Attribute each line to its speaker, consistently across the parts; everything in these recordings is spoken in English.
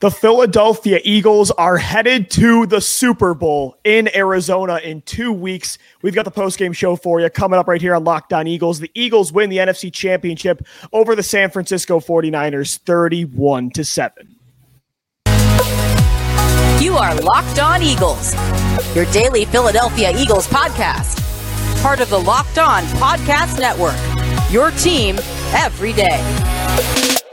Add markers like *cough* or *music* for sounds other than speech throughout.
Speaker 1: The Philadelphia Eagles are headed to the Super Bowl in Arizona in two weeks. We've got the post-game show for you coming up right here on Locked On Eagles. The Eagles win the NFC Championship over the San Francisco 49ers 31 to 7.
Speaker 2: You are Locked On Eagles, your daily Philadelphia Eagles podcast. Part of the Locked On Podcast Network. Your team every day.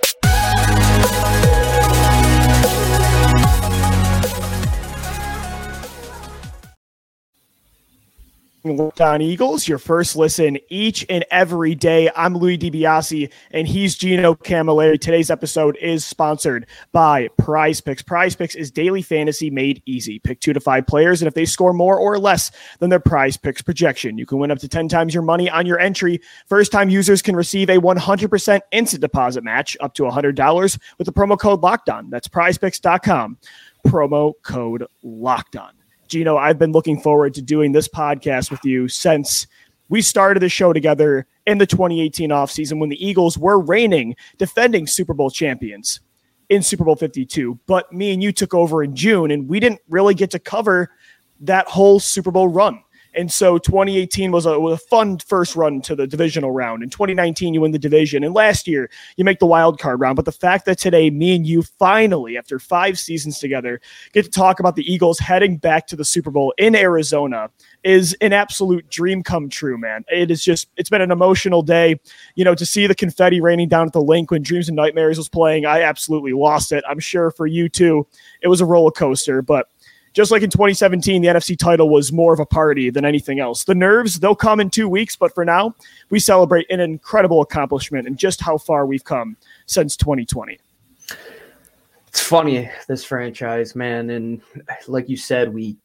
Speaker 1: Locked On Eagles, your first listen each and every day. I'm Louis DiBiase, and he's Gino Camilleri. Today's episode is sponsored by Prize Picks. Prize Picks is daily fantasy made easy. Pick two to five players, and if they score more or less than their Prize Picks projection, you can win up to 10 times your money on your entry. First time users can receive a 100% instant deposit match up to $100 with the promo code LOCKEDON. That's prizepicks.com. Promo code LOCKEDON. Gino, I've been looking forward to doing this podcast with you since we started the show together in the 2018 offseason when the Eagles were reigning, defending Super Bowl champions in Super Bowl 52. But me and you took over in June, and we didn't really get to cover that whole Super Bowl run. And so 2018 was a, was a fun first run to the divisional round. In 2019, you win the division. And last year, you make the wild card round. But the fact that today, me and you finally, after five seasons together, get to talk about the Eagles heading back to the Super Bowl in Arizona is an absolute dream come true, man. It is just, it's been an emotional day. You know, to see the confetti raining down at the Linc when Dreams and Nightmares was playing, I absolutely lost it. I'm sure for you too, it was a roller coaster. But just like in 2017, the NFC title was more of a party than anything else. The nerves, they'll come in two weeks, but for now, we celebrate an incredible accomplishment and just how far we've come since 2020.
Speaker 3: It's funny, this franchise, man. And like you said, we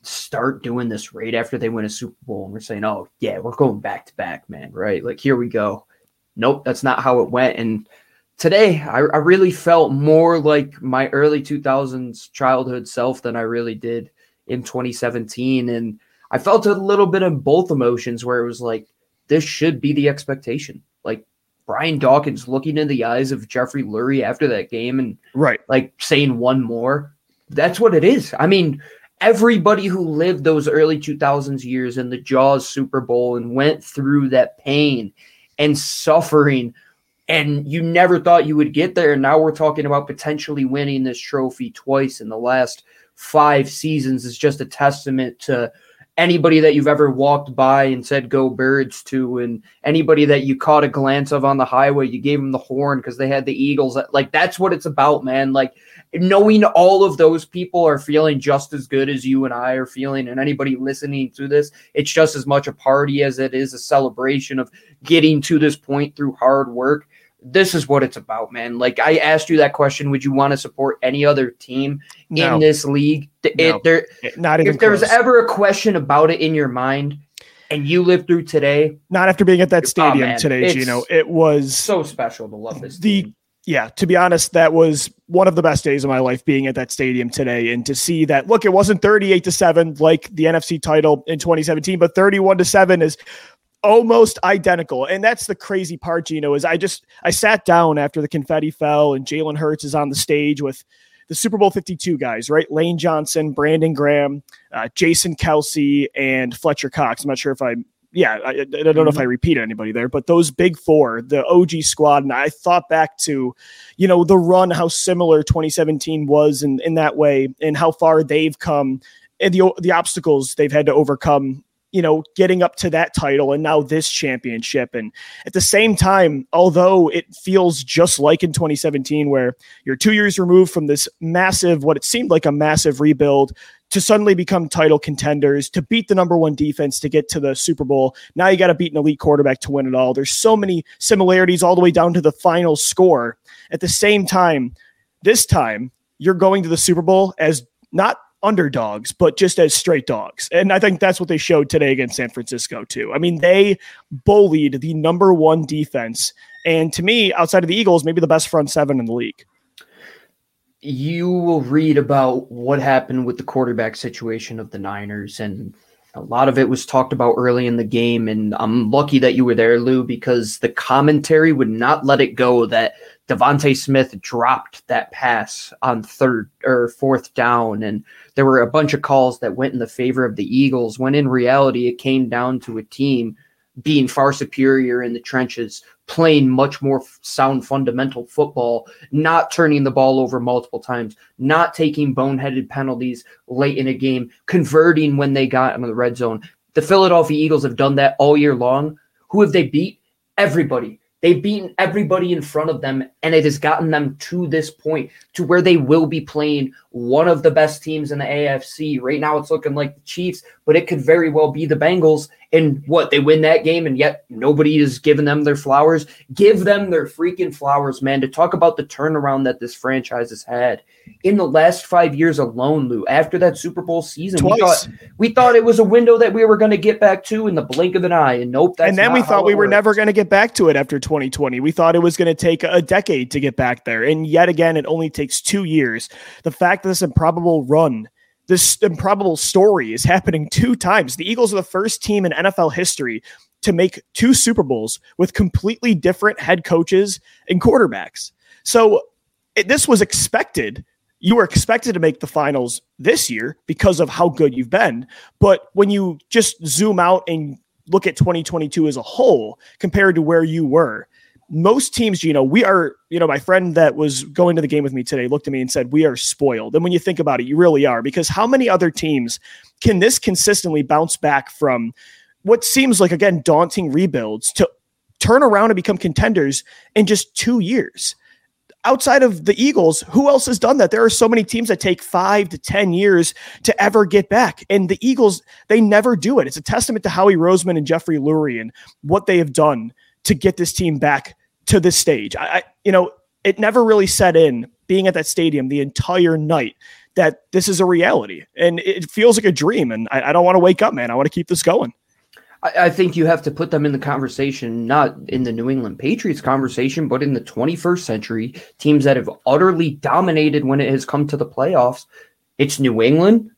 Speaker 3: start doing this right after they win a Super Bowl, and we're saying, oh, yeah, we're going back to back, man, right? Like, here we go. Nope, that's not how it went. And today I, I, really felt more like my early 2000s childhood self than I really did in 2017. And I felt a little bit of both emotions where it was like, this should be the expectation. Like Brian Dawkins looking in the eyes of Jeffrey Lurie after that game and
Speaker 1: right,
Speaker 3: like saying one more. That's what it is. I mean, everybody who lived those early 2000s years in the Jaws Super Bowl and went through that pain and suffering – and you never thought you would get there. And now we're talking about potentially winning this trophy twice in the last five seasons is just a testament to anybody that you've ever walked by and said go birds to. And anybody that you caught a glance of on the highway you gave them the horn because they had the eagles. Like that's what it's about man. Like knowing all of those people are feeling just as good as you and I are feeling, and anybody listening to this, it's just as much a party as it is a celebration of getting to this point through hard work this is what it's about, man. Like I asked you that question, would you want to support any other team no. in this league? It, no. there,
Speaker 1: not even
Speaker 3: if there's ever a question about it in your mind, and you lived through today,
Speaker 1: not after being at that oh, stadium oh, today, Gino, it was
Speaker 3: so special to love this.
Speaker 1: The
Speaker 3: team.
Speaker 1: yeah, to be honest, that was one of the best days of my life being at that stadium today, and to see that. Look, it wasn't 38 to seven like the NFC title in 2017, but 31 to seven is almost identical. And that's the crazy part, Gino, is I just I sat down after the confetti fell and Jalen Hurts is on the stage with the Super Bowl 52 guys, right? Lane Johnson, Brandon Graham, uh, Jason Kelce, and Fletcher Cox. I'm not sure if I yeah, I, I don't know mm-hmm. if I repeated anybody there, but those big four, the OG squad, and I thought back to, you know, the run, how similar 2017 was in, in that way, and how far they've come, and the the obstacles they've had to overcome you know, getting up to that title and now this championship. And at the same time, although it feels just like in 2017, where you're two years removed from this massive, what it seemed like a massive rebuild, to suddenly become title contenders, to beat the number one defense to get to the Super Bowl. Now you got to beat an elite quarterback to win it all. There's so many similarities all the way down to the final score. At the same time, this time, you're going to the Super Bowl as not underdogs, but just as straight dogs. And I think that's what they showed today against San Francisco, too. I mean, they bullied the number one defense. And to me, outside of the Eagles, maybe the best front seven in the league.
Speaker 3: You will read about what happened with the quarterback situation of the Niners. And a lot of it was talked about early in the game. And I'm lucky that you were there, Lou, because the commentary would not let it go that DeVonta Smith dropped that pass on third or fourth down, and there were a bunch of calls that went in the favor of the Eagles. When in reality, it came down to a team being far superior in the trenches, playing much more sound fundamental football, not turning the ball over multiple times, not taking boneheaded penalties late in a game, converting when they got into the red zone. The Philadelphia Eagles have done that all year long. Who have they beat? Everybody. They've beaten everybody in front of them, and it has gotten them to this point to where they will be playing one of the best teams in the AFC. Right now, it's looking like the Chiefs, but it could very well be the Bengals. And what they win that game, and yet nobody is giving them their flowers. Give them their freaking flowers, man. To talk about the turnaround that this franchise has had in the last five years alone, Lou. After that Super Bowl season,
Speaker 1: Twice.
Speaker 3: we thought we thought it was a window that we were going to get back to in the blink of an eye, and nope.
Speaker 1: and then we thought we were works. never going to get back to it after 2020. We thought it was going to take a decade to get back there, and yet again, it only takes two years. The fact that this improbable run this improbable story is happening two times. The Eagles are the first team in NFL history to make two Super Bowls with completely different head coaches and quarterbacks. So it, this was expected. You were expected to make the finals this year because of how good you've been. But when you just zoom out and look at 2022 as a whole compared to where you were, most teams, you know, we are, you know, my friend that was going to the game with me today looked at me and said, We are spoiled. And when you think about it, you really are, because how many other teams can this consistently bounce back from what seems like, again, daunting rebuilds to turn around and become contenders in just two years? Outside of the Eagles, who else has done that? There are so many teams that take five to 10 years to ever get back. And the Eagles, they never do it. It's a testament to Howie Roseman and Jeffrey Lurie and what they have done to get this team back to this stage. I, you know, it never really set in being at that stadium the entire night that this is a reality, and it feels like a dream. And I, I don't want to wake up, man. I want to keep this going.
Speaker 3: I, I think you have to put them in the conversation, not in the New England Patriots conversation, but in the 21st century. Teams that have utterly dominated when it has come to the playoffs. It's New England,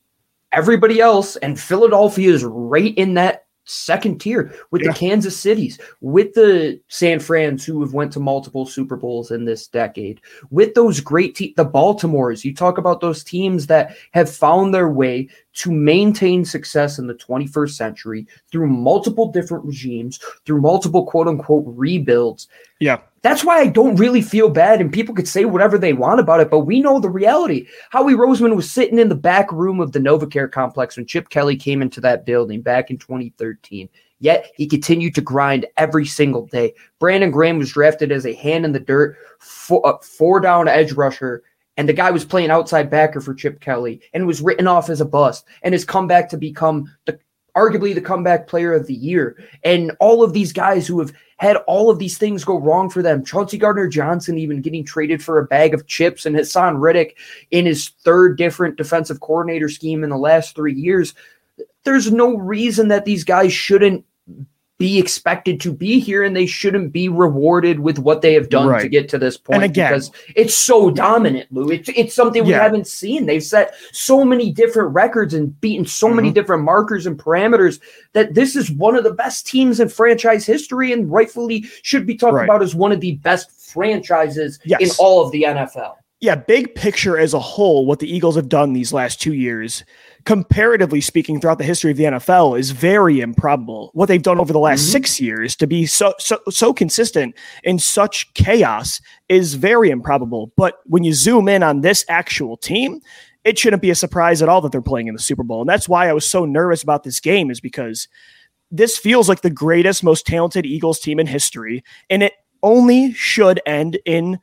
Speaker 3: everybody else, and Philadelphia is right in that second tier with yeah. the Kansas Cities, with the San Frans who have went to multiple Super Bowls in this decade, with those great te- the Baltimores. You talk about those teams that have found their way to maintain success in the 21st century through multiple different regimes, through multiple quote unquote rebuilds.
Speaker 1: Yeah.
Speaker 3: That's why I don't really feel bad, and people could say whatever they want about it, but we know the reality. Howie Roseman was sitting in the back room of the NovaCare complex when Chip Kelly came into that building back in 2013. Yet he continued to grind every single day. Brandon Graham was drafted as a hand in the dirt, four, uh, four down edge rusher, and the guy was playing outside backer for Chip Kelly and was written off as a bust and has come back to become the arguably the comeback player of the year. And all of these guys who have had all of these things go wrong for them. Chauncey Gardner Johnson even getting traded for a bag of chips, and Haason Reddick in his third different defensive coordinator scheme in the last three years. There's no reason that these guys shouldn't be expected to be here and they shouldn't be rewarded with what they have done right. to get to this point.
Speaker 1: and again,
Speaker 3: because it's so dominant, Lou. It's, it's something we yeah. haven't seen. They've set so many different records and beaten so mm-hmm. many different markers and parameters that this is one of the best teams in franchise history and rightfully should be talked right. about as one of the best franchises yes. in all of the NFL.
Speaker 1: Yeah, big picture as a whole, what the Eagles have done these last two years comparatively speaking, throughout the history of the NFL, is very improbable. What they've done over the last mm-hmm. six years to be so so so consistent in such chaos is very improbable. But when you zoom in on this actual team, it shouldn't be a surprise at all that they're playing in the Super Bowl. And that's why I was so nervous about this game, is because this feels like the greatest, most talented Eagles team in history, and it only should end in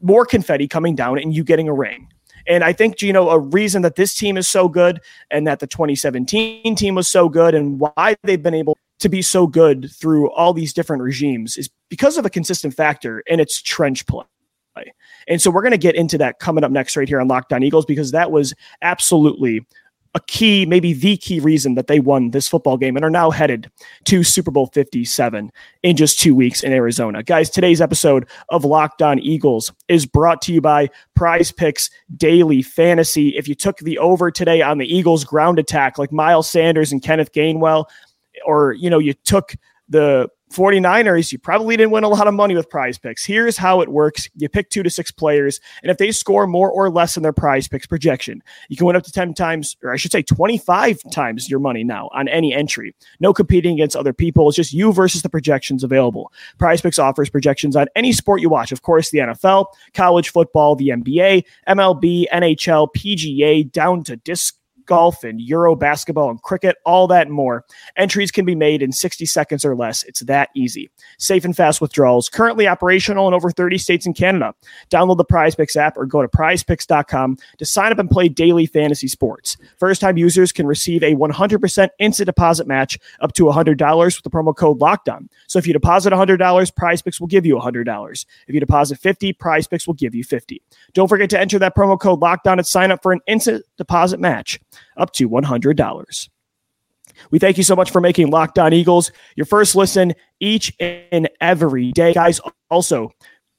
Speaker 1: more confetti coming down and you getting a ring. And I think, you know, a reason that this team is so good and that the 2017 team was so good and why they've been able to be so good through all these different regimes is because of a consistent factor and it's trench play. And so we're going to get into that coming up next right here on Locked On Eagles because that was absolutely a key, maybe the key reason that they won this football game and are now headed to Super Bowl 57 in just two weeks in Arizona. Guys, today's episode of Locked On Eagles is brought to you by Prize Picks Daily Fantasy. If you took the over today on the Eagles ground attack like Miles Sanders and Kenneth Gainwell, or you know, you took the 49ers, you probably didn't win a lot of money with prize picks. Here's how it works you pick two to six players, and if they score more or less than their prize picks projection, you can win up to 10 times, or I should say 25 times your money now on any entry. No competing against other people. It's just you versus the projections available. Prize picks offers projections on any sport you watch. Of course, the NFL, college football, the NBA, MLB, NHL, PGA, down to disc golf and Euro basketball and cricket, all that and more. Entries can be made in 60 seconds or less. It's that easy. Safe and fast withdrawals, currently operational in over 30 states and Canada. Download the PrizePicks app or go to prizepicks.com to sign up and play daily fantasy sports. First time users can receive a 100% instant deposit match up to $100 with the promo code LOCKEDON. So if you deposit $100, PrizePicks will give you $100. If you deposit 50, PrizePicks will give you 50. Don't forget to enter that promo code LOCKEDON and sign up for an instant deposit match up to $100. We thank you so much for making Locked On Eagles your first listen each and every day. Guys, also,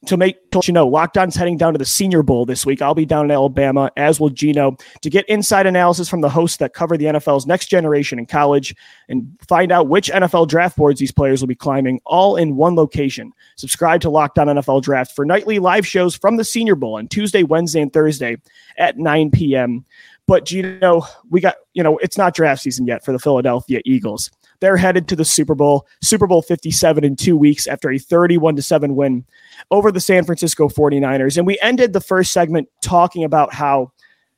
Speaker 1: to make to let you know, Locked On's heading down to the Senior Bowl this week. I'll be down in Alabama, as will Gino, to get inside analysis from the hosts that cover the NFL's next generation in college and find out which NFL draft boards these players will be climbing, all in one location. Subscribe to Locked On NFL Draft for nightly live shows from the Senior Bowl on Tuesday, Wednesday, and Thursday at 9 p.m. But you know, we got you know, it's not draft season yet for the Philadelphia Eagles. They're headed to the Super Bowl, Super Bowl 57 in two weeks after a 31 to 7 win over the San Francisco 49ers. And we ended the first segment talking about how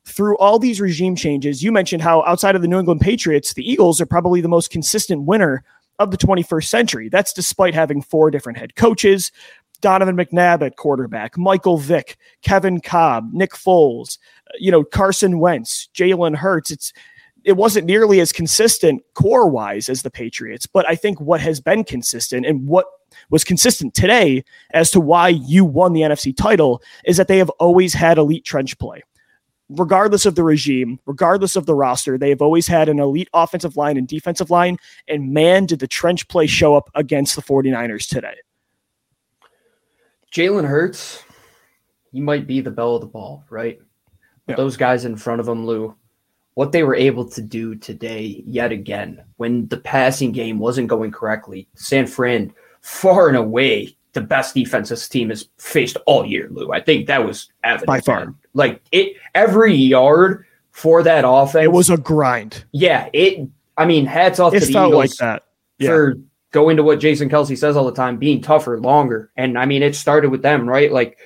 Speaker 1: through all these regime changes, you mentioned how outside of the New England Patriots, the Eagles are probably the most consistent winner of the 21st century. That's despite having four different head coaches, Donovan McNabb at quarterback, Michael Vick, Kevin Kolb, Nick Foles, you know, Carson Wentz, Jalen Hurts. It's it wasn't nearly as consistent core wise as the Patriots, but I think what has been consistent and what was consistent today as to why you won the NFC title is that they have always had elite trench play. Regardless of the regime, regardless of the roster, they have always had an elite offensive line and defensive line. And man, did the trench play show up against the 49ers today.
Speaker 3: Jalen Hurts, he might be the belle of the ball, right? But those guys in front of him, Lou, what they were able to do today, yet again, when the passing game wasn't going correctly, San Fran, far and away, the best defensive team has faced all year, Lou. I think that was evident.
Speaker 1: By far.
Speaker 3: Like it every yard for that offense.
Speaker 1: It was a grind.
Speaker 3: Yeah. It I mean, hats off
Speaker 1: it
Speaker 3: to the
Speaker 1: felt
Speaker 3: Eagles
Speaker 1: like that. Yeah.
Speaker 3: for going to what Jason Kelce says all the time, being tougher, longer. And I mean, it started with them, right? Like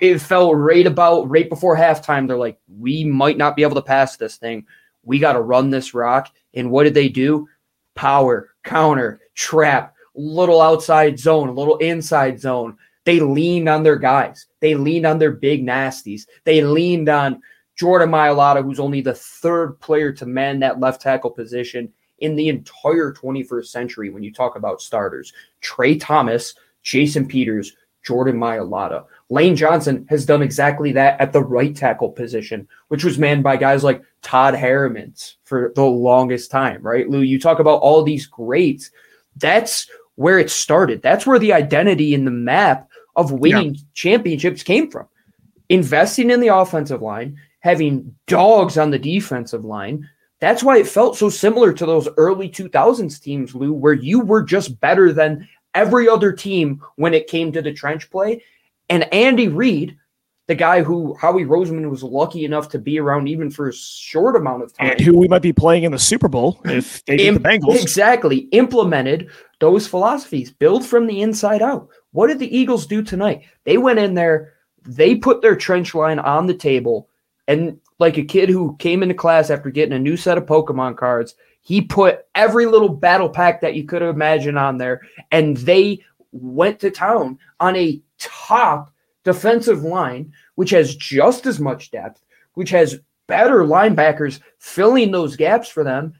Speaker 3: it fell right about right before halftime. They're like, we might not be able to pass this thing. We got to run this rock. And what did they do? Power, counter, trap, little outside zone, little inside zone. They leaned on their guys. They leaned on their big nasties. They leaned on Jordan Mailata, who's only the third player to man that left tackle position in the entire 21st century when you talk about starters. Tra Thomas, Jason Peters, Jordan Mailata. Lane Johnson has done exactly that at the right tackle position, which was manned by guys like Todd Herremans for the longest time, right? Lou, you talk about all these greats. That's where it started. That's where the identity in the map of winning yeah. championships came from. Investing in the offensive line, having dogs on the defensive line. That's why it felt so similar to those early 2000s teams, Lou, where you were just better than every other team when it came to the trench play. And Andy Reid, the guy who Howie Roseman was lucky enough to be around even for a short amount of time,
Speaker 1: and who we might be playing in the Super Bowl if they beat the Bengals.
Speaker 3: Exactly, implemented those philosophies, build from the inside out. What did the Eagles do tonight? They went in there, they put their trench line on the table, and like a kid who came into class after getting a new set of Pokemon cards, he put every little battle pack that you could imagine on there, and they went to town on a top defensive line, which has just as much depth, which has better linebackers filling those gaps for them.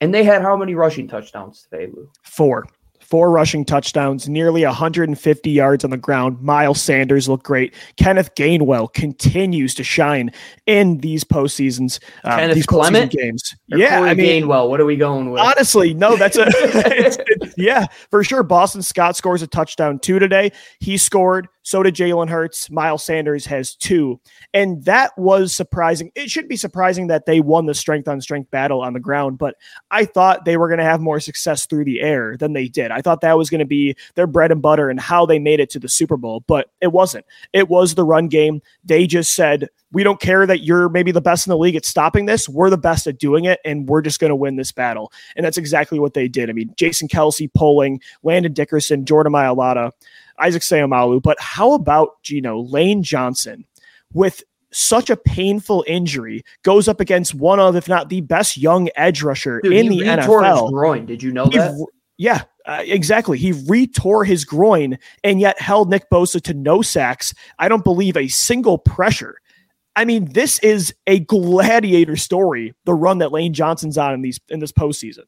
Speaker 3: And they had how many rushing touchdowns today, Lou?
Speaker 1: Four four rushing touchdowns, nearly 150 yards on the ground. Miles Sanders looked great. Kenneth Gainwell continues to shine in these postseasons.
Speaker 3: Uh, Kenneth these Clement
Speaker 1: games. Yeah,
Speaker 3: Corey
Speaker 1: I mean,
Speaker 3: Gainwell. What are we going with?
Speaker 1: Honestly, no, that's a *laughs* *laughs* it's, it's, yeah for sure. Boston Scott scores a touchdown two today. He scored So did Jalen Hurts. Miles Sanders has two. And that was surprising. It shouldn't be surprising that they won the strength on strength battle on the ground, but I thought they were going to have more success through the air than they did. I thought that was going to be their bread and butter and how they made it to the Super Bowl, but it wasn't. It was the run game. They just said, we don't care that you're maybe the best in the league at stopping this. We're the best at doing it, and we're just going to win this battle. And that's exactly what they did. I mean, Jason Kelce polling, Landon Dickerson, Jordan Mailata, Isaac Seumalo. But how about Gino Lane Johnson with such a painful injury goes up against one of, if not the best young edge rusher
Speaker 3: Dude,
Speaker 1: in
Speaker 3: he
Speaker 1: the
Speaker 3: retore
Speaker 1: NFL.
Speaker 3: His groin. Did you know
Speaker 1: He
Speaker 3: that?
Speaker 1: yeah, uh, exactly. He retore his groin and yet held Nick Bosa to no sacks. I don't believe a single pressure. I mean, this is a gladiator story. The run that Lane Johnson's on in these in this postseason.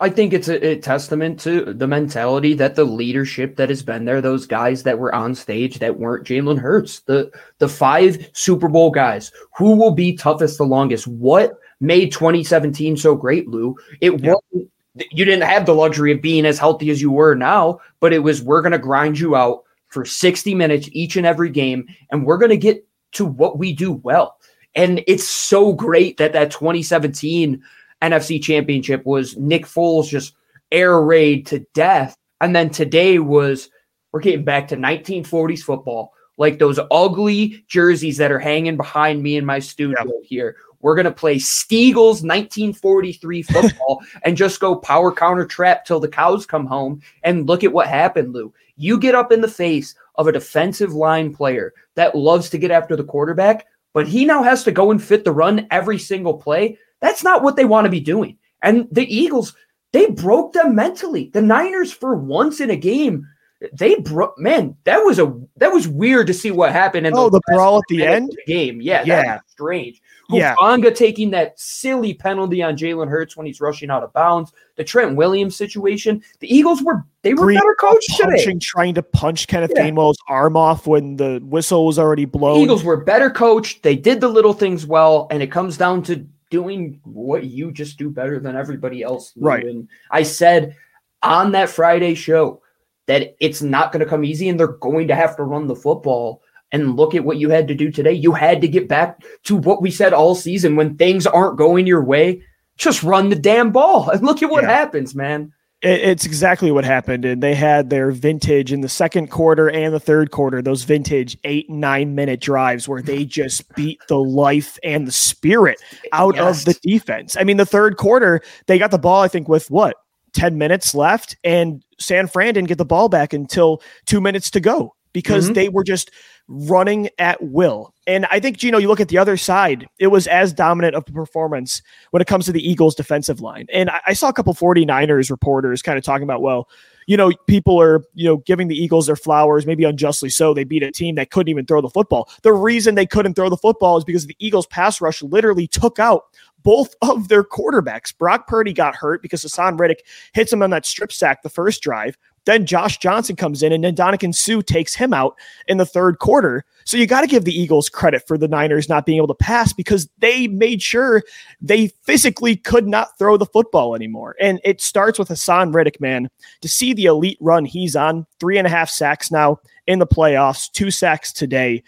Speaker 3: I think it's a, a testament to the mentality that the leadership that has been there, those guys that were on stage that weren't Jalen Hurts, the the five Super Bowl guys, who will be toughest the longest. What made 2017 so great, Lou? It
Speaker 1: Yeah.
Speaker 3: wasn't you didn't have the luxury of being as healthy as you were now, but it was we're gonna grind you out for 60 minutes each and every game, and we're gonna get to what we do well. And it's so great that that 2017 NFC championship was Nick Foles just air raid to death. And then today was we're getting back to 1940s football, like those ugly jerseys that are hanging behind me in my studio here. We're going to play Steagles 1943 *laughs* football and just go power counter trap till the cows come home. And look at what happened, Lou. You get up in the face of a defensive line player that loves to get after the quarterback, but he now has to go and fit the run every single play. That's not what they want to be doing. And the Eagles, they broke them mentally. The Niners, for once in a game, they broke. Man, that was a that was weird to see what happened. In
Speaker 1: Oh, the
Speaker 3: last
Speaker 1: brawl at the end?
Speaker 3: of the game. Yeah,
Speaker 1: Yeah.
Speaker 3: strange.
Speaker 1: Yeah.
Speaker 3: Hufanga taking that silly penalty on Jalen Hurts when he's rushing out of bounds. The Trent Williams situation. The Eagles were they were
Speaker 1: Green
Speaker 3: better coached today.
Speaker 1: trying to punch Kenneth
Speaker 3: Yeah.
Speaker 1: Gainwell's arm off when the whistle was already blown.
Speaker 3: The
Speaker 1: blown.
Speaker 3: Eagles were better coached. They did the little things well, and it comes down to doing what you just do better than everybody else.
Speaker 1: Right.
Speaker 3: And I said on that Friday show that it's not going to come easy, and they're going to have to run the football. And look at what you had to do today. You had to get back to what we said all season when things aren't going your way. Just run the damn ball. And *laughs* look at what
Speaker 1: Yeah.
Speaker 3: happens, man.
Speaker 1: It- it's exactly what happened. And they had their vintage in the second quarter and the third quarter, those vintage eight, nine minute drives where they *laughs* just beat the life and the spirit out
Speaker 3: Yes.
Speaker 1: of the defense. I mean, the third quarter, they got the ball, I think, with what, 10 minutes left, and San Fran didn't get the ball back until two minutes to go because
Speaker 3: Mhm.
Speaker 1: they were just running at will. And I think, Gino, you look at the other side, it was as dominant of a performance when it comes to the Eagles defensive line. And I, I saw a couple 49ers reporters kind of talking about, well, you know, people are, you know, giving the Eagles their flowers, maybe unjustly so. They beat a team that couldn't even throw the football. The reason they couldn't throw the football is because the Eagles pass rush literally took out both *laughs* of their quarterbacks. Brock Purdy got hurt because Haason Reddick hits him on that strip sack the first drive. Then Josh Johnson comes in and then Donovan Suh takes him out in the third quarter. So you got to give the Eagles credit for the Niners not being able to pass because they made sure they physically could not throw the football anymore. And it starts with Haason Reddick, man. To see the elite run he's on, three and a half sacks now in the playoffs, two sacks today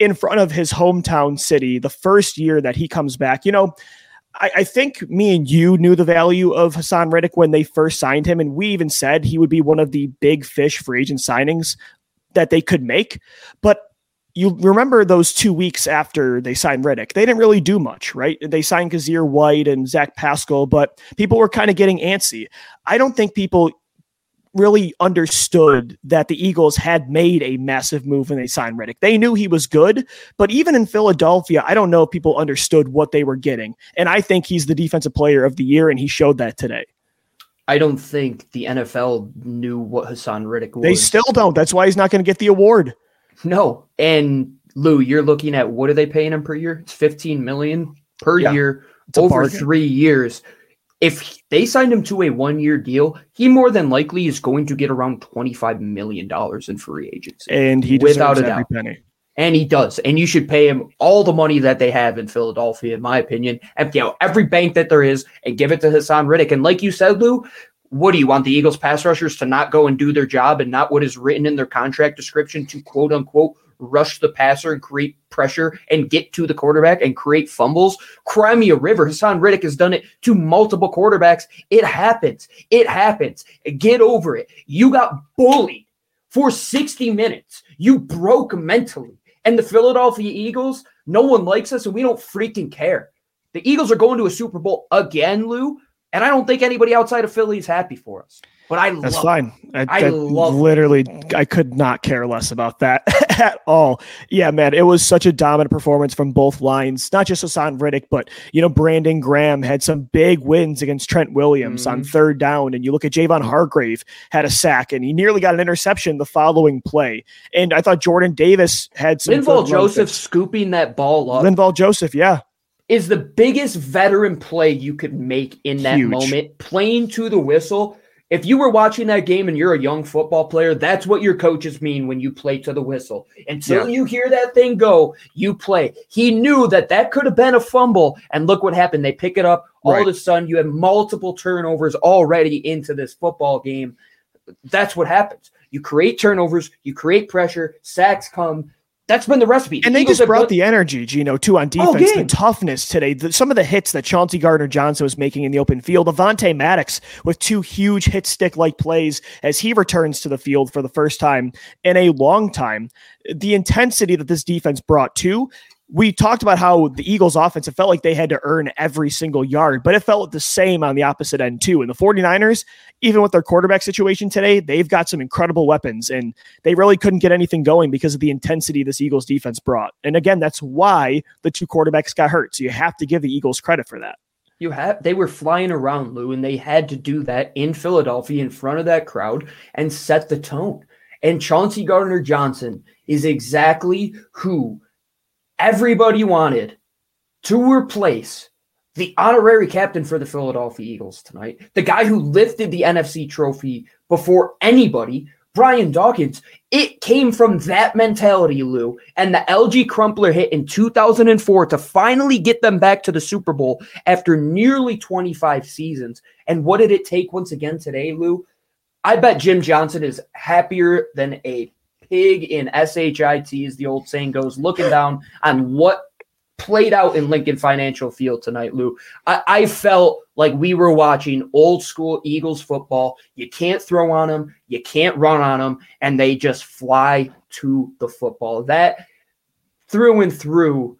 Speaker 1: in front of his hometown city, the first year that he comes back. You know, I, I think me and you knew the value of Haason Reddick when they first signed him, and we even said he would be one of the big fish free agent signings that they could make. But you remember those two weeks after they signed Reddick, they didn't really do much, right? They signed Kyzir White and Zach Pascal, but people were kind of getting antsy. I don't think people really understood that the Eagles had made a massive move when they signed Reddick. They knew he was good, but even in Philadelphia, I don't know if people understood what they were getting. And I think he's the defensive player of the year, and he showed that today.
Speaker 3: I don't think the NFL knew what Haason Reddick was.
Speaker 1: They still don't. That's why he's not going to get the award.
Speaker 3: No. And Lou, you're looking at what are they paying him per year? It's 15 million per
Speaker 1: Yeah,
Speaker 3: year over
Speaker 1: bargain.
Speaker 3: 3 years. If they signed him to a 1-year deal, he more than likely is going to get around 25 million dollars in free agency.
Speaker 1: And he
Speaker 3: Without a
Speaker 1: every
Speaker 3: doubt.
Speaker 1: penny.
Speaker 3: And he does. And you should pay him all the money that they have in Philadelphia, in my opinion. Empty out every bank that there is and give it to Haason Reddick. And like you said, Lou, what do you want the Eagles pass rushers to not go and do their job and not what is written in their contract description to quote unquote rush the passer and create pressure and get to the quarterback and create fumbles. Cry me a river. Haason Reddick has done it to multiple quarterbacks. It happens. It happens. Get over it. You got bullied for 60 minutes. You broke mentally. And the Philadelphia Eagles, no one likes us and we don't freaking care. The Eagles are going to a Super Bowl again, Lou. And I don't think anybody outside of Philly is happy for us. But I
Speaker 1: that's
Speaker 3: love
Speaker 1: fine.
Speaker 3: I,
Speaker 1: I, love literally. It. I could not care less about that *laughs* at all. Yeah, man, it was such a dominant performance from both lines. Not just Haason Reddick, but you know Brandon Graham had some big wins against Trent Williams mm-hmm. on third down, and you look at Javon Hargrave had a sack, and he nearly got an interception the following play. And I thought Jordan Davis had some.
Speaker 3: Linval Joseph scooping that ball up.
Speaker 1: Linval Joseph, yeah,
Speaker 3: is the biggest veteran play you could make in that Huge. moment, playing to the whistle if you were watching that game and you're a young football player, that's what your coaches mean when you play to the whistle. Until yeah. you hear that thing go, you play. He knew that that could have been a fumble, and look what happened. They pick it up. All right. of a sudden, you have multiple turnovers already into this football game. That's what happens. You create turnovers, you create pressure, sacks come, that's been the recipe.
Speaker 1: And they Eagles just brought the energy, Gino, too, on oh, defense, the toughness today. The, some of the hits that Chauncey Gardner Johnson was making in the open field. Avonte Maddox with two huge hit stick like plays as he returns to the field for the first time in a long time. The intensity that this defense brought, too, we talked about how the Eagles offense, it felt like they had to earn every single yard, but it felt the same on the opposite end too. And the 49ers, even with their quarterback situation today, they've got some incredible weapons and they really couldn't get anything going because of the intensity this Eagles defense brought. And again, that's why the two quarterbacks got hurt. So you have to give the Eagles credit for that.
Speaker 3: You have they were flying around, Lou, and they had to do that in Philadelphia in front of that crowd and set the tone. And Chauncey Gardner Johnson is exactly who everybody wanted to replace the honorary captain for the Philadelphia Eagles tonight, the guy who lifted the NFC trophy before anybody, Brian Dawkins. It came from that mentality, Lou, and the Alge Crumpler hit in 2004 to finally get them back to the Super Bowl after nearly 25 seasons. And what did it take once again today, Lou? I bet Jim Johnson is happier than a pig in SHIT, as the old saying goes, looking down on what played out in Lincoln Financial Field tonight, Lou. I, I, felt like we were watching old school Eagles football. You can't throw on them, you can't run on them, and they just fly to the football. That through and through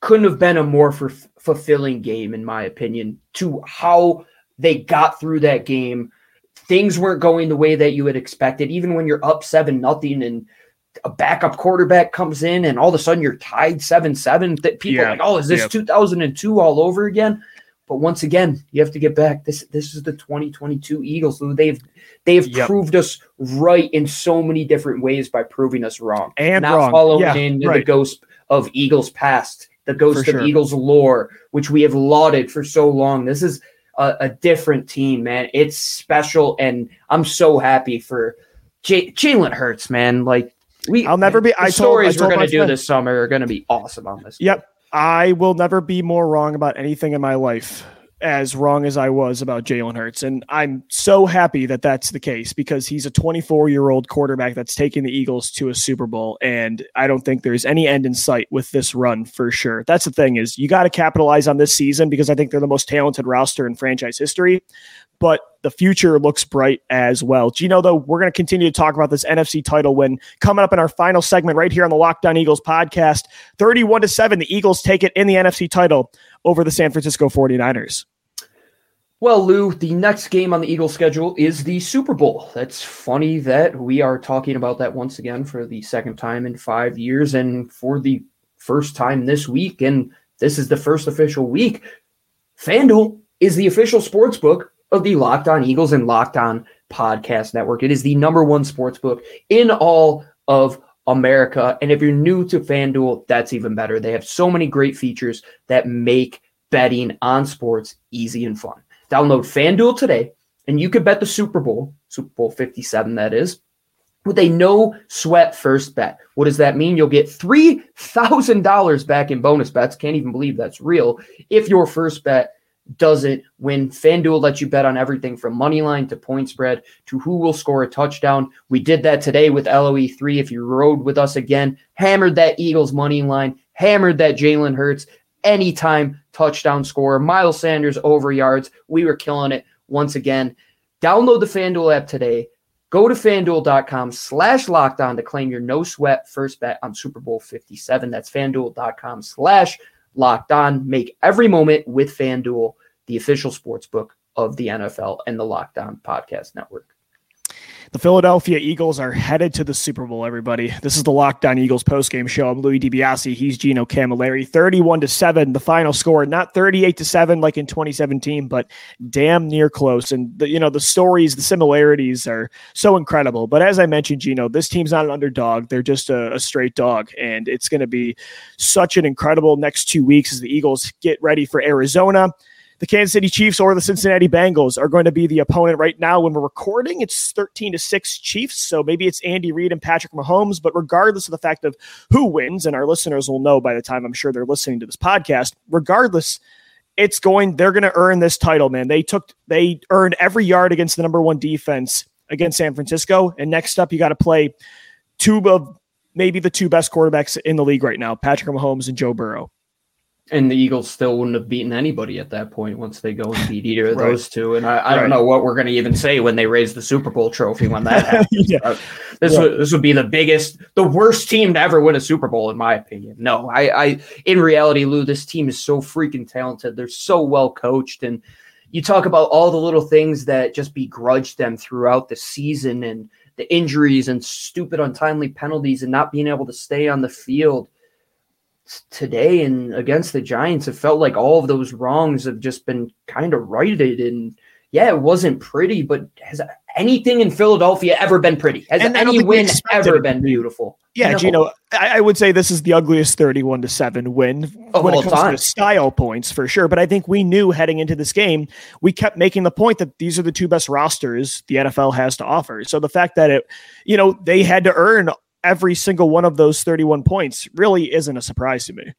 Speaker 3: couldn't have been a more f- fulfilling game, in my opinion, to how they got through that game things weren't going the way that you had expected, even when you're up seven nothing and a backup quarterback comes in and all of a sudden you're tied seven seven. That people yeah. like, oh, is this 2002 all over again? But once again, you have to get back. This this is the 2022 Eagles. They've they've yep. proved us right in so many different ways by proving us wrong
Speaker 1: and
Speaker 3: not
Speaker 1: wrong.
Speaker 3: following
Speaker 1: yeah,
Speaker 3: in
Speaker 1: right.
Speaker 3: the ghost of Eagles past, the ghost for of sure. Eagles lore, which we have lauded for so long. This is a, a different team, man. It's special, and I'm so happy for J- Jalen Hurts, man. Like we,
Speaker 1: I'll never be.
Speaker 3: The I stories told, I told we're going to do friend. this summer are going to be awesome on this.
Speaker 1: Yep, I will never be more wrong about anything in my life as wrong as I was about Jalen Hurts. And I'm so happy that that's the case because he's a 24 year old quarterback that's taking the Eagles to a Super Bowl. And I don't think there's any end in sight with this run for sure. That's the thing is you got to capitalize on this season because I think they're the most talented roster in franchise history. But the future looks bright as well. Gino, though, we're going to continue to talk about this NFC title win coming up in our final segment right here on the Locked On Eagles podcast. 31 to 7, the Eagles take it in the NFC title over the San Francisco 49ers.
Speaker 3: Well, Lou, the next game on the Eagles schedule is the Super Bowl. That's funny that we are talking about that once again for the second time in five years and for the first time this week. And this is the first official week. FanDuel is the official sports book of the Locked On Eagles and Locked On Podcast Network. It is the number one sports book in all of America. And if you're new to FanDuel, that's even better. They have so many great features that make betting on sports easy and fun. Download FanDuel today, and you could bet the Super Bowl, Super Bowl 57, that is, with a no sweat first bet. What does that mean? You'll get $3,000 back in bonus bets. Can't even believe that's real. If your first bet doesn't win. FanDuel lets you bet on everything from money line to point spread to who will score a touchdown. We did that today with LOE3. If you rode with us again, hammered that Eagles money line, hammered that Jalen Hurts anytime touchdown score. Miles Sanders over yards. We were killing it once again. Download the FanDuel app today. Go to fanduel.com slash locked on to claim your no sweat first bet on Super Bowl 57. That's fanduel.com slash locked on. Make every moment with FanDuel, the official sports book of the NFL and the Locked On Podcast Network.
Speaker 1: The Philadelphia Eagles are headed to the Super Bowl, everybody. This is the Locked On Eagles postgame show. I'm Louis DiBiase. He's Gino Camilleri. 31 to 7, the final score. Not 38 to 7 like in 2017, but damn near close. And the, you know, the stories, the similarities are so incredible. But as I mentioned, Gino, this team's not an underdog. They're just a, a straight dog. And it's going to be such an incredible next two weeks as the Eagles get ready for Arizona the Kansas City Chiefs or the Cincinnati Bengals are going to be the opponent right now when we're recording. It's 13 to 6 Chiefs. So maybe it's Andy Reid and Patrick Mahomes. But regardless of the fact of who wins, and our listeners will know by the time I'm sure they're listening to this podcast, regardless, it's going, they're going to earn this title, man. They took, they earned every yard against the number one defense against San Francisco. And next up, you got to play two of maybe the two best quarterbacks in the league right now, Patrick Mahomes and Joe Burrow
Speaker 3: and the Eagles still wouldn't have beaten anybody at that point once they go and beat either of *laughs* right. those two. And I, I right. don't know what we're going to even say when they raise the Super Bowl trophy when that happens. *laughs* yeah. uh, this yeah. would this would be the biggest, the worst team to ever win a Super Bowl, in my opinion. No, I, I in reality, Lou, this team is so freaking talented. They're so well coached, and you talk about all the little things that just begrudged them throughout the season and the injuries and stupid untimely penalties and not being able to stay on the field today and against the Giants, it felt like all of those wrongs have just been kind of righted. And yeah, it wasn't pretty, but has anything in Philadelphia ever been pretty? Has and any win ever been beautiful?
Speaker 1: Yeah, no. Gino, I, I, would say this is the ugliest 31 to 7 win
Speaker 3: of when it comes time.
Speaker 1: to style points for sure. But I think we knew heading into this game, we kept making the point that these are the two best rosters the NFL has to offer. So the fact that it, you know, they had to earn every single one of those 31 points really isn't a surprise to me.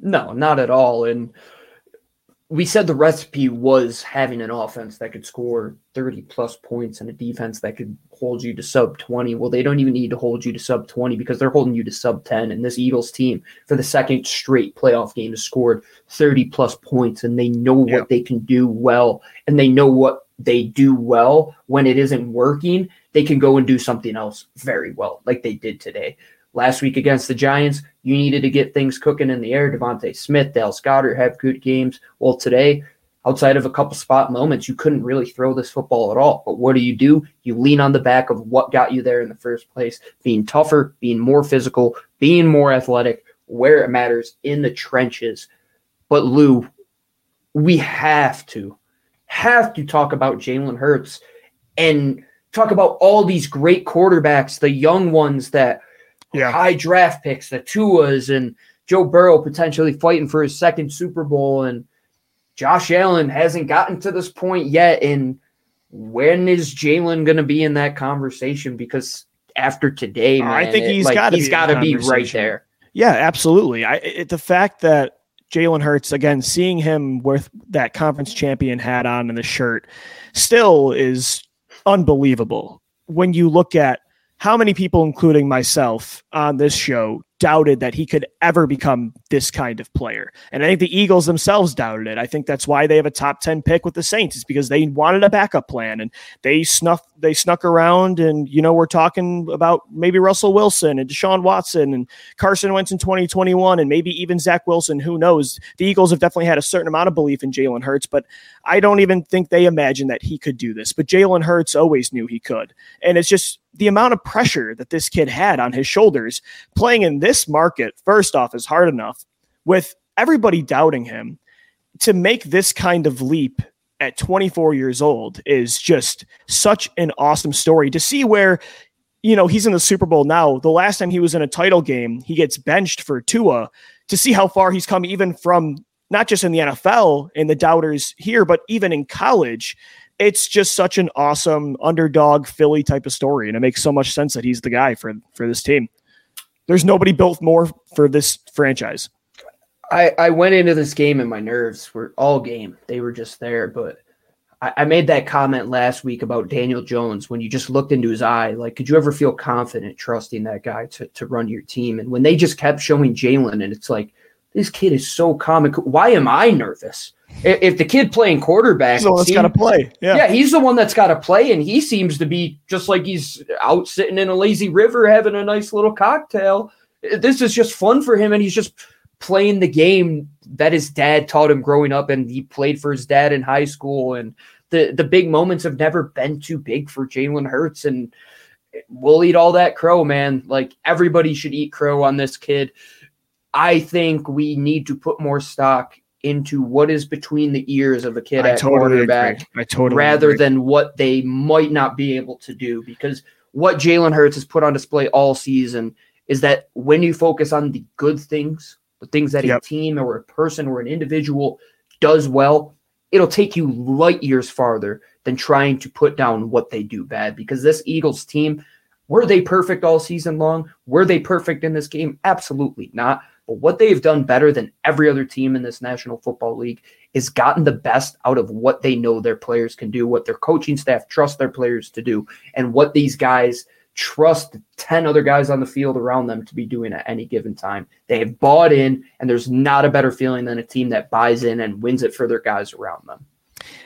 Speaker 3: No, not at all. And we said the recipe was having an offense that could score 30 plus points and a defense that could hold you to sub 20. Well, they don't even need to hold you to sub 20 because they're holding you to sub 10. And this Eagles team, for the second straight playoff game, has scored 30 plus points and they know yeah. what they can do well and they know what they do well when it isn't working they can go and do something else very well, like they did today. Last week against the Giants, you needed to get things cooking in the air. DeVonta Smith, Dallas Goedert have good games. Well, today, outside of a couple spot moments, you couldn't really throw this football at all. But what do you do? You lean on the back of what got you there in the first place, being tougher, being more physical, being more athletic, where it matters in the trenches. But Lou, we have to, have to talk about Jalen Hurts and talk about all these great quarterbacks, the young ones that yeah. high draft picks, the Tuas and Joe Burrow potentially fighting for his second Super Bowl, and Josh Allen hasn't gotten to this point yet. And when is Jalen going to be in that conversation? Because after today, man,
Speaker 1: I think he's like, got
Speaker 3: he's got to be right there.
Speaker 1: Yeah, absolutely. I it, the fact that Jalen Hurts again, seeing him with that conference champion hat on and the shirt, still is unbelievable when you look at how many people, including myself on this show, doubted that he could ever become this kind of player. And I think the Eagles themselves doubted it. I think that's why they have a top 10 pick with the Saints is because they wanted a backup plan and they snuff they snuck around and you know we're talking about maybe Russell Wilson and Deshaun Watson and Carson Wentz in 2021 and maybe even Zach Wilson, who knows. The Eagles have definitely had a certain amount of belief in Jalen Hurts, but I don't even think they imagined that he could do this. But Jalen Hurts always knew he could. And it's just the amount of pressure that this kid had on his shoulders playing in this market, first off, is hard enough with everybody doubting him to make this kind of leap at 24 years old is just such an awesome story to see where you know he's in the Super Bowl now. The last time he was in a title game, he gets benched for Tua to see how far he's come even from not just in the NFL and the doubters here, but even in college it's just such an awesome underdog Philly type of story, and it makes so much sense that he's the guy for for this team. There's nobody built more for this franchise.
Speaker 3: I, I went into this game and my nerves were all game. They were just there. But I, I made that comment last week about Daniel Jones when you just looked into his eye. Like, could you ever feel confident trusting that guy to, to run your team? And when they just kept showing Jalen, and it's like, this kid is so comic. Why am I nervous? If the kid playing quarterback,
Speaker 1: one that's got to play. Yeah.
Speaker 3: yeah, he's the one that's got to play, and he seems to be just like he's out sitting in a lazy river having a nice little cocktail. This is just fun for him, and he's just playing the game that his dad taught him growing up, and he played for his dad in high school. And the the big moments have never been too big for Jalen Hurts, and we'll eat all that crow, man. Like everybody should eat crow on this kid. I think we need to put more stock into what is between the ears of a kid I at totally quarterback
Speaker 1: I totally
Speaker 3: rather
Speaker 1: agree.
Speaker 3: than what they might not be able to do. Because what Jalen Hurts has put on display all season is that when you focus on the good things, the things that yep. a team or a person or an individual does well, it'll take you light years farther than trying to put down what they do bad. Because this Eagles team, were they perfect all season long? Were they perfect in this game? Absolutely not. But what they've done better than every other team in this National Football League is gotten the best out of what they know their players can do, what their coaching staff trust their players to do, and what these guys trust 10 other guys on the field around them to be doing at any given time. They have bought in, and there's not a better feeling than a team that buys in and wins it for their guys around them.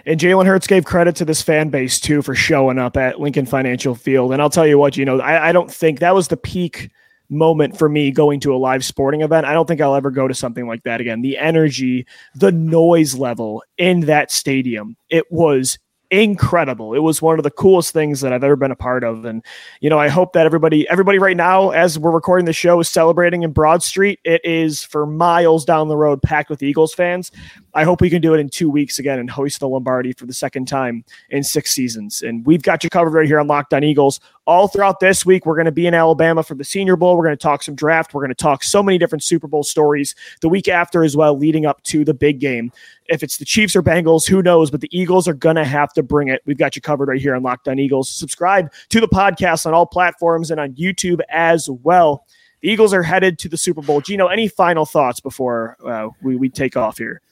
Speaker 1: And Jalen Hurts gave credit to this fan base too for showing up at Lincoln Financial Field. And I'll tell you what, you know, I, I don't think that was the peak moment for me going to a live sporting event. I don't think I'll ever go to something like that again. The energy, the noise level in that stadium, it was incredible. It was one of the coolest things that I've ever been a part of. And, you know, I hope that everybody, everybody right now, as we're recording the show, is celebrating in Broad Street. It is for miles down the road, packed with Eagles fans. I hope we can do it in two weeks again and hoist the Lombardi for the second time in six seasons. And we've got you covered right here on Locked On Eagles. All throughout this week, we're going to be in Alabama for the Senior Bowl. We're going to talk some draft. We're going to talk so many different Super Bowl stories the week after as well, leading up to the big game. If it's the Chiefs or Bengals, who knows? But the Eagles are going to have to bring it. We've got you covered right here on Locked On Eagles. Subscribe to the podcast on all platforms and on YouTube as well. The Eagles are headed to the Super Bowl. Gino, any final thoughts before uh, we, we take off here?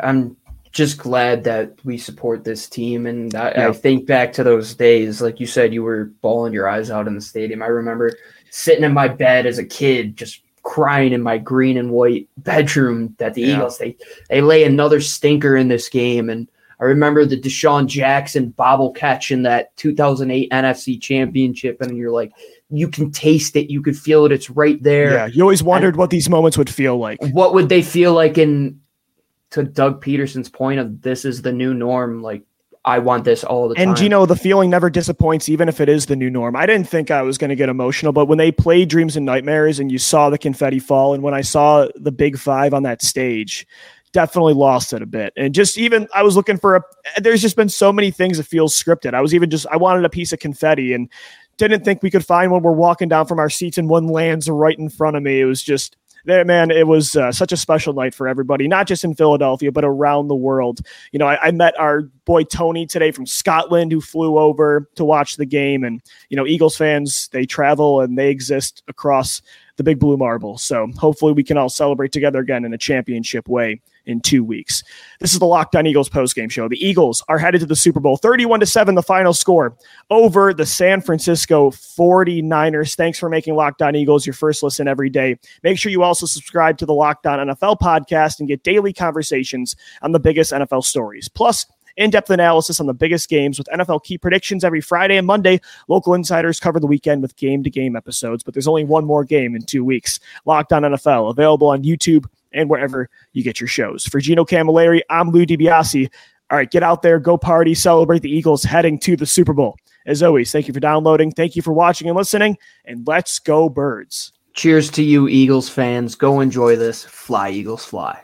Speaker 3: I'm just glad that we support this team. And I, yeah. I, think back to those days, like you said, you were bawling your eyes out in the stadium. I remember sitting in my bed as a kid, just crying in my green and white bedroom that the yeah. Eagles they they lay another stinker in this game. And I remember the DeSean Jackson bobble catch in that 2008 NFC Championship, and you're like, you can taste it, you could feel it, it's right there.
Speaker 1: Yeah, you always wondered and what these moments would feel like.
Speaker 3: What would they feel like in to Doug Pederson's point of this is the new norm, like I want this all the
Speaker 1: time. And you know, the feeling never disappoints, even if it is the new norm. I didn't think I was going to get emotional, but when they played Dreams and Nightmares and you saw the confetti fall, and when I saw the big five on that stage, definitely lost it a bit. And just even, I was looking for a, there's just been so many things that feel scripted. I was even just, I wanted a piece of confetti and didn't think we could find one. We're walking down from our seats and one lands right in front of me. It was just, man, it was uh, such a special night for everybody, not just in Philadelphia, but around the world. You know, I, I, met our boy Tony today from Scotland who flew over to watch the game. And, you know, Eagles fans, they travel and they exist across the big blue marble. So hopefully we can all celebrate together again in a championship way in two weeks. This is the Locked On Eagles postgame show. The Eagles are headed to the Super Bowl 31 to 7, the final score over the San Francisco 49ers. Thanks for making Locked On Eagles your first listen every day. Make sure you also subscribe to the Locked On NFL podcast and get daily conversations on the biggest NFL stories. Plus, in depth analysis on the biggest games with NFL key predictions every Friday and Monday. Local insiders cover the weekend with game to game episodes, but there's only one more game in two weeks. Locked on NFL, available on YouTube and wherever you get your shows. For Gino Camilleri, I'm Lou DiBiase. All right, get out there, go party, celebrate the Eagles heading to the Super Bowl. As always, thank you for downloading, thank you for watching and listening, and let's go, birds.
Speaker 3: Cheers to you, Eagles fans. Go enjoy this. Fly, Eagles, fly.